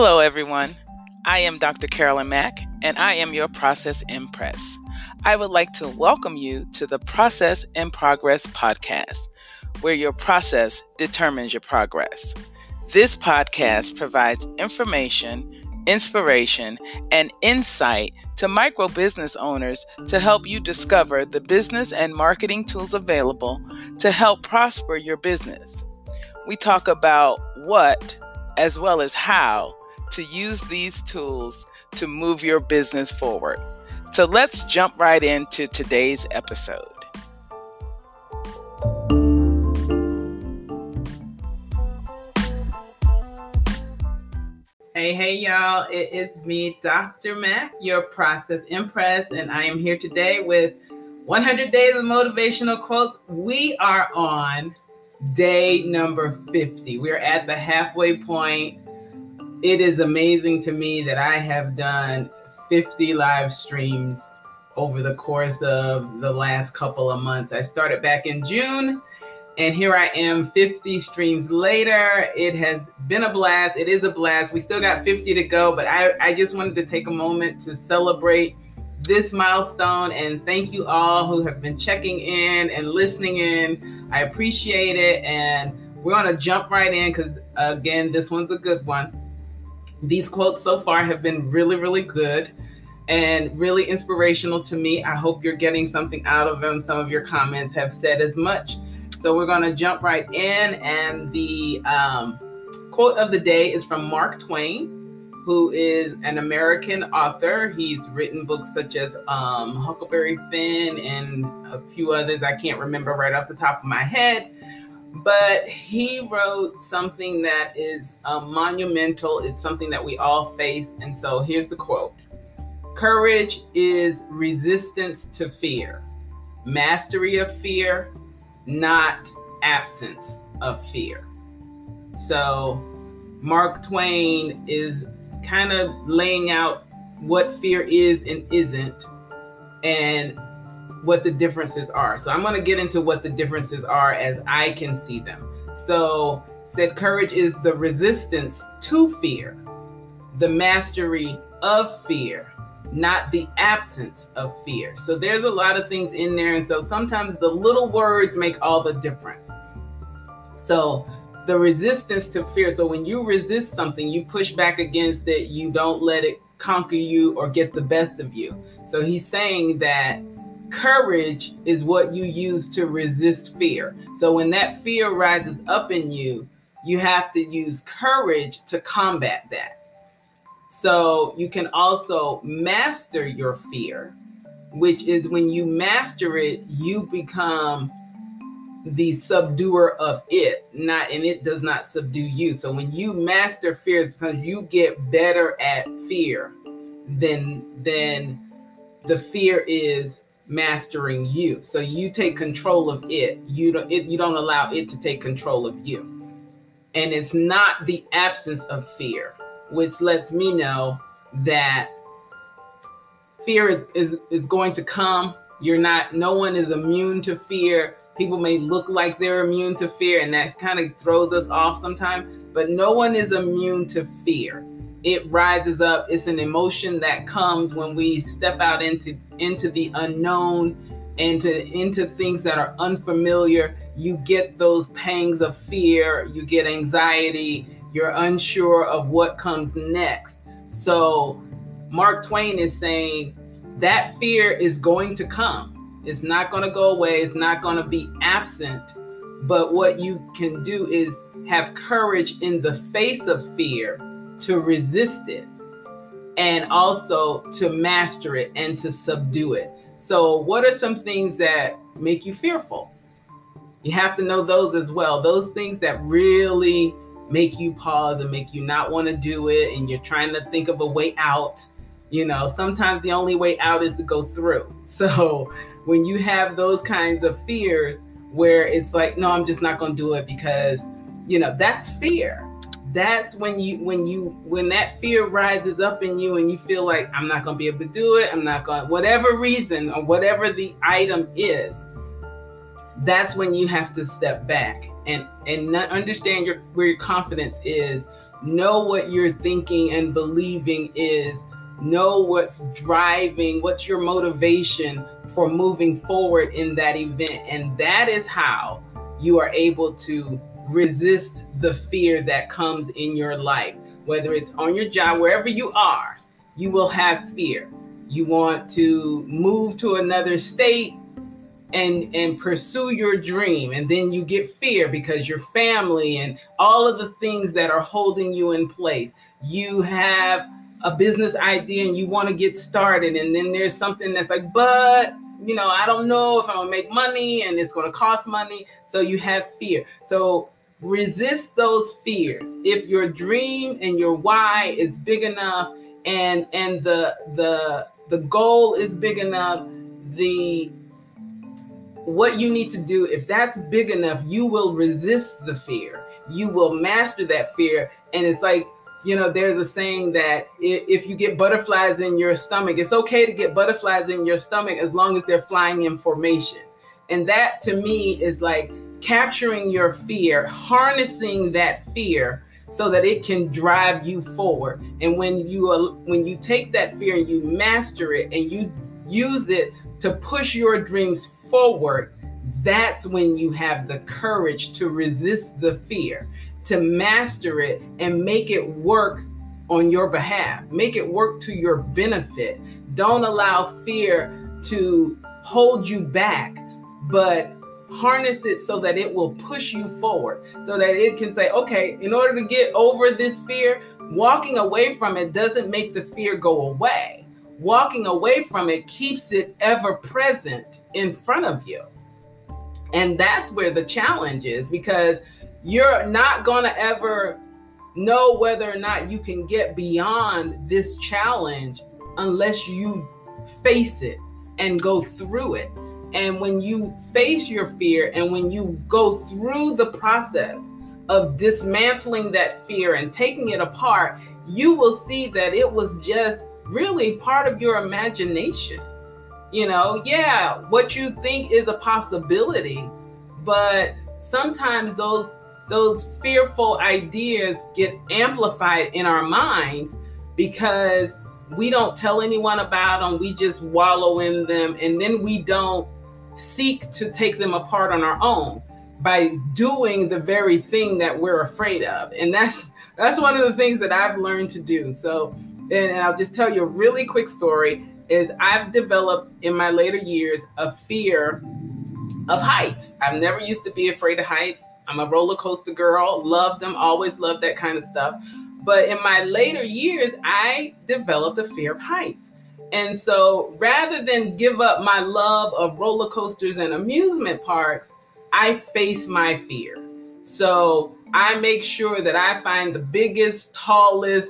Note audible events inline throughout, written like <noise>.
Hello, everyone. I am Dr. Carolyn Mack, and I am your Process Empress. I would like to welcome you to the Process in Progress podcast, where your process determines your progress. This podcast provides information, inspiration, and insight to micro business owners to help you discover the business and marketing tools available to help prosper your business. We talk about what, as well as how, to use these tools to move your business forward. So let's jump right into today's episode. Hey, hey, y'all. It is me, Dr. Mack, your process empress, and I am here today with 100 Days of Motivational Quotes. We are on day number 50. We're at the halfway point it is amazing to me that I have done 50 live streams over the course of the last couple of months. I started back in June, and here I am 50 streams later. It has been a blast. It is a blast. We still got 50 to go, but I, I just wanted to take a moment to celebrate this milestone and thank you all who have been checking in and listening in. I appreciate it. And we're going to jump right in because, again, this one's a good one. These quotes so far have been really, really good and really inspirational to me. I hope you're getting something out of them. Some of your comments have said as much. So we're going to jump right in. And the um, quote of the day is from Mark Twain, who is an American author. He's written books such as um, Huckleberry Finn and a few others I can't remember right off the top of my head but he wrote something that is um, monumental. It's something that we all face. And so here's the quote Courage is resistance to fear, mastery of fear, not absence of fear. So Mark Twain is kind of laying out what fear is and isn't. And what the differences are. So I'm going to get into what the differences are as I can see them. So said courage is the resistance to fear, the mastery of fear, not the absence of fear. So there's a lot of things in there. And so sometimes the little words make all the difference. So the resistance to fear. So when you resist something, you push back against it, you don't let it conquer you or get the best of you. So he's saying that courage is what you use to resist fear. So when that fear rises up in you, you have to use courage to combat that. So you can also master your fear, which is when you master it, you become the subduer of it, not and it does not subdue you. So when you master fear, because you get better at fear than than the fear is mastering you. So you take control of it. You don't it, you don't allow it to take control of you. And it's not the absence of fear, which lets me know that fear is, is, is going to come. You're not, no one is immune to fear. People may look like they're immune to fear, and that kind of throws us off sometimes, but no one is immune to fear it rises up. It's an emotion that comes when we step out into into the unknown, into into things that are unfamiliar. You get those pangs of fear. You get anxiety. You're unsure of what comes next. So, Mark Twain is saying that fear is going to come. It's not going to go away. It's not going to be absent. But what you can do is have courage in the face of fear to resist it and also to master it and to subdue it. So, what are some things that make you fearful? You have to know those as well. Those things that really make you pause and make you not want to do it, and you're trying to think of a way out. You know, sometimes the only way out is to go through. <laughs> So, when you have those kinds of fears where it's like, no, I'm just not going to do it because, you know, that's fear that's when you when you when that fear rises up in you and you feel like i'm not going to be able to do it i'm not going to, whatever reason or whatever the item is that's when you have to step back and and understand your where your confidence is know what you're thinking and believing is, know what's driving, what's your motivation for moving forward in that event. And that is how you are able to resist the fear that comes in your life, whether it's on your job, wherever you are, you will have fear. You want to move to another state and and pursue your dream and then you get fear because your family and all of the things that are holding you in place. You have a business idea and you want to get started and then there's something that's like but you know, I don't know if I'm gonna make money and it's gonna cost money. So you have fear. So resist those fears. If your dream and your why is big enough and and the the the goal is big enough, the what you need to do, if that's big enough, you will resist the fear. You will master that fear. And it's like you know, there's a saying that if you get butterflies in your stomach, it's okay to get butterflies in your stomach as long as they're flying in formation. And that to me is like capturing your fear, harnessing that fear so that it can drive you forward. And when you uh, when you take that fear and you master it and you use it to push your dreams forward, that's when you have the courage to resist the fear to master it and make it work on your behalf, make it work to your benefit. Don't allow fear to hold you back, but harness it so that it will push you forward, so that it can say, okay, in order to get over this fear, walking away from it doesn't make the fear go away. Walking away from it keeps it ever present in front of you. And that's where the challenge is because you're not going to ever know whether or not you can get beyond this challenge unless you face it and go through it. And when you face your fear and when you go through the process of dismantling that fear and taking it apart, you will see that it was just really part of your imagination. You know, yeah, what you think is a possibility, but sometimes those those fearful ideas get amplified in our minds because we don't tell anyone about them. We just wallow in them and then we don't seek to take them apart on our own by doing the very thing that we're afraid of. And that's that's one of the things that I've learned to do. So and, and I'll just tell you a really quick story is I've developed in my later years a fear of heights. I've never used to be afraid of heights. I'm a roller coaster girl, loved them, always loved that kind of stuff. But in my later years, I developed a fear of heights. And so rather than give up my love of roller coasters and amusement parks, I face my fear. So I make sure that I find the biggest, tallest,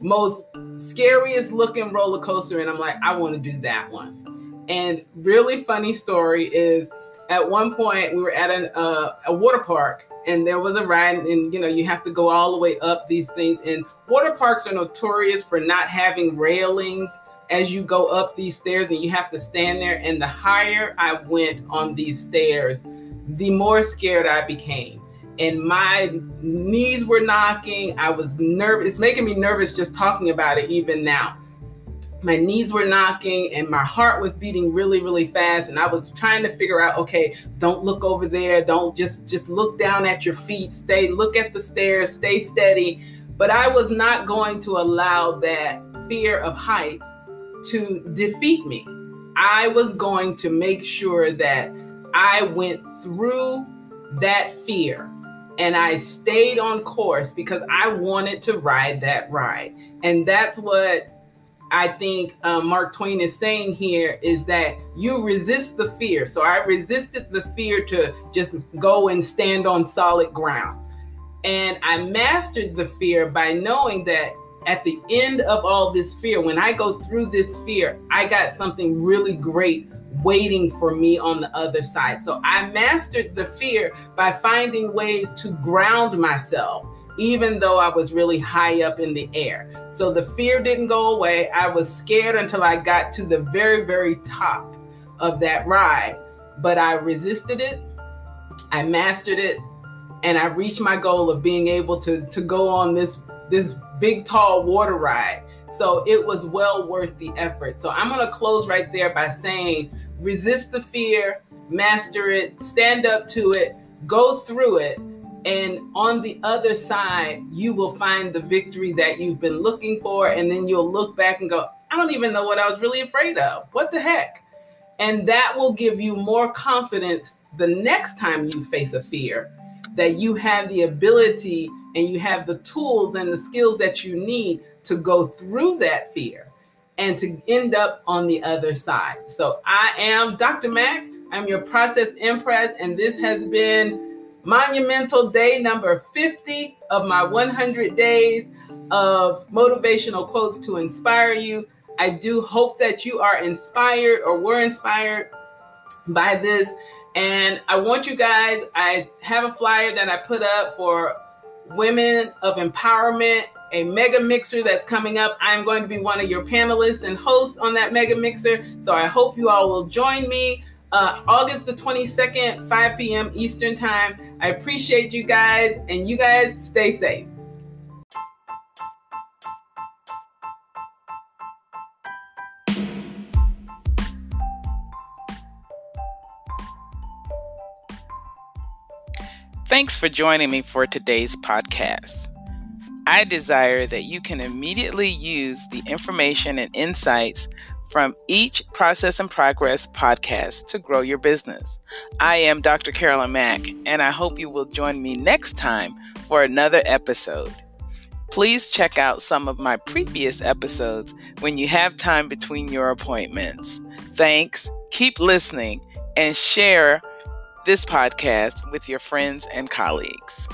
most scariest looking roller coaster, and I'm like, I want to do that one. And really funny story is at one point we were at an, uh, a water park and there was a ride and you know you have to go all the way up these things and water parks are notorious for not having railings as you go up these stairs and you have to stand there and the higher i went on these stairs the more scared i became. And my knees were knocking. I was nervous it's making me nervous just talking about it even now. My knees were knocking and my heart was beating really really fast and i was trying to figure out okay don't look over there. Don't just just look down at your feet. Stay look at the stairs. Stay steady. But i was not going to allow that fear of heights to defeat me i was going to make sure that i went through that fear and i stayed on course because i wanted to ride that ride and that's what I think um, Mark Twain is saying here is that you resist the fear. So I resisted the fear to just go and stand on solid ground. And I mastered the fear by knowing that at the end of all this fear, when I go through this fear, I got something really great waiting for me on the other side. So I mastered the fear by finding ways to ground myself, even though I was really high up in the air. So the fear didn't go away. I was scared until I got to the very, very top of that ride, but I resisted it. I mastered it and I reached my goal of being able to to go on this this big tall water ride. So it was well worth the effort. So I'm going to close right there by saying resist the fear, master it, stand up to it, go through it. And on the other side, you will find the victory that you've been looking for. And then you'll look back and go, I don't even know what I was really afraid of. What the heck? And that will give you more confidence the next time you face a fear that you have the ability and you have the tools and the skills that you need to go through that fear and to end up on the other side. So I am Dr. Mack. I'm your process empress, and this has been monumental day number 50 of my 100 days of motivational quotes to inspire you. I do hope that you are inspired or were inspired by this. And I want you guys, I have a flyer that I put up for Women of Empowerment, a mega mixer that's coming up. I'm going to be one of your panelists and hosts on that mega mixer. So I hope you all will join me uh, August the 22nd, 5 p.m. Eastern Time. I appreciate you guys, and you guys stay safe. Thanks for joining me for today's podcast. I desire that you can immediately use the information and insights from each Process and Progress podcast to grow your business. I am Dr. Carolyn Mack, and I hope you will join me next time for another episode. Please check out some of my previous episodes when you have time between your appointments. Thanks, keep listening, and share this podcast with your friends and colleagues.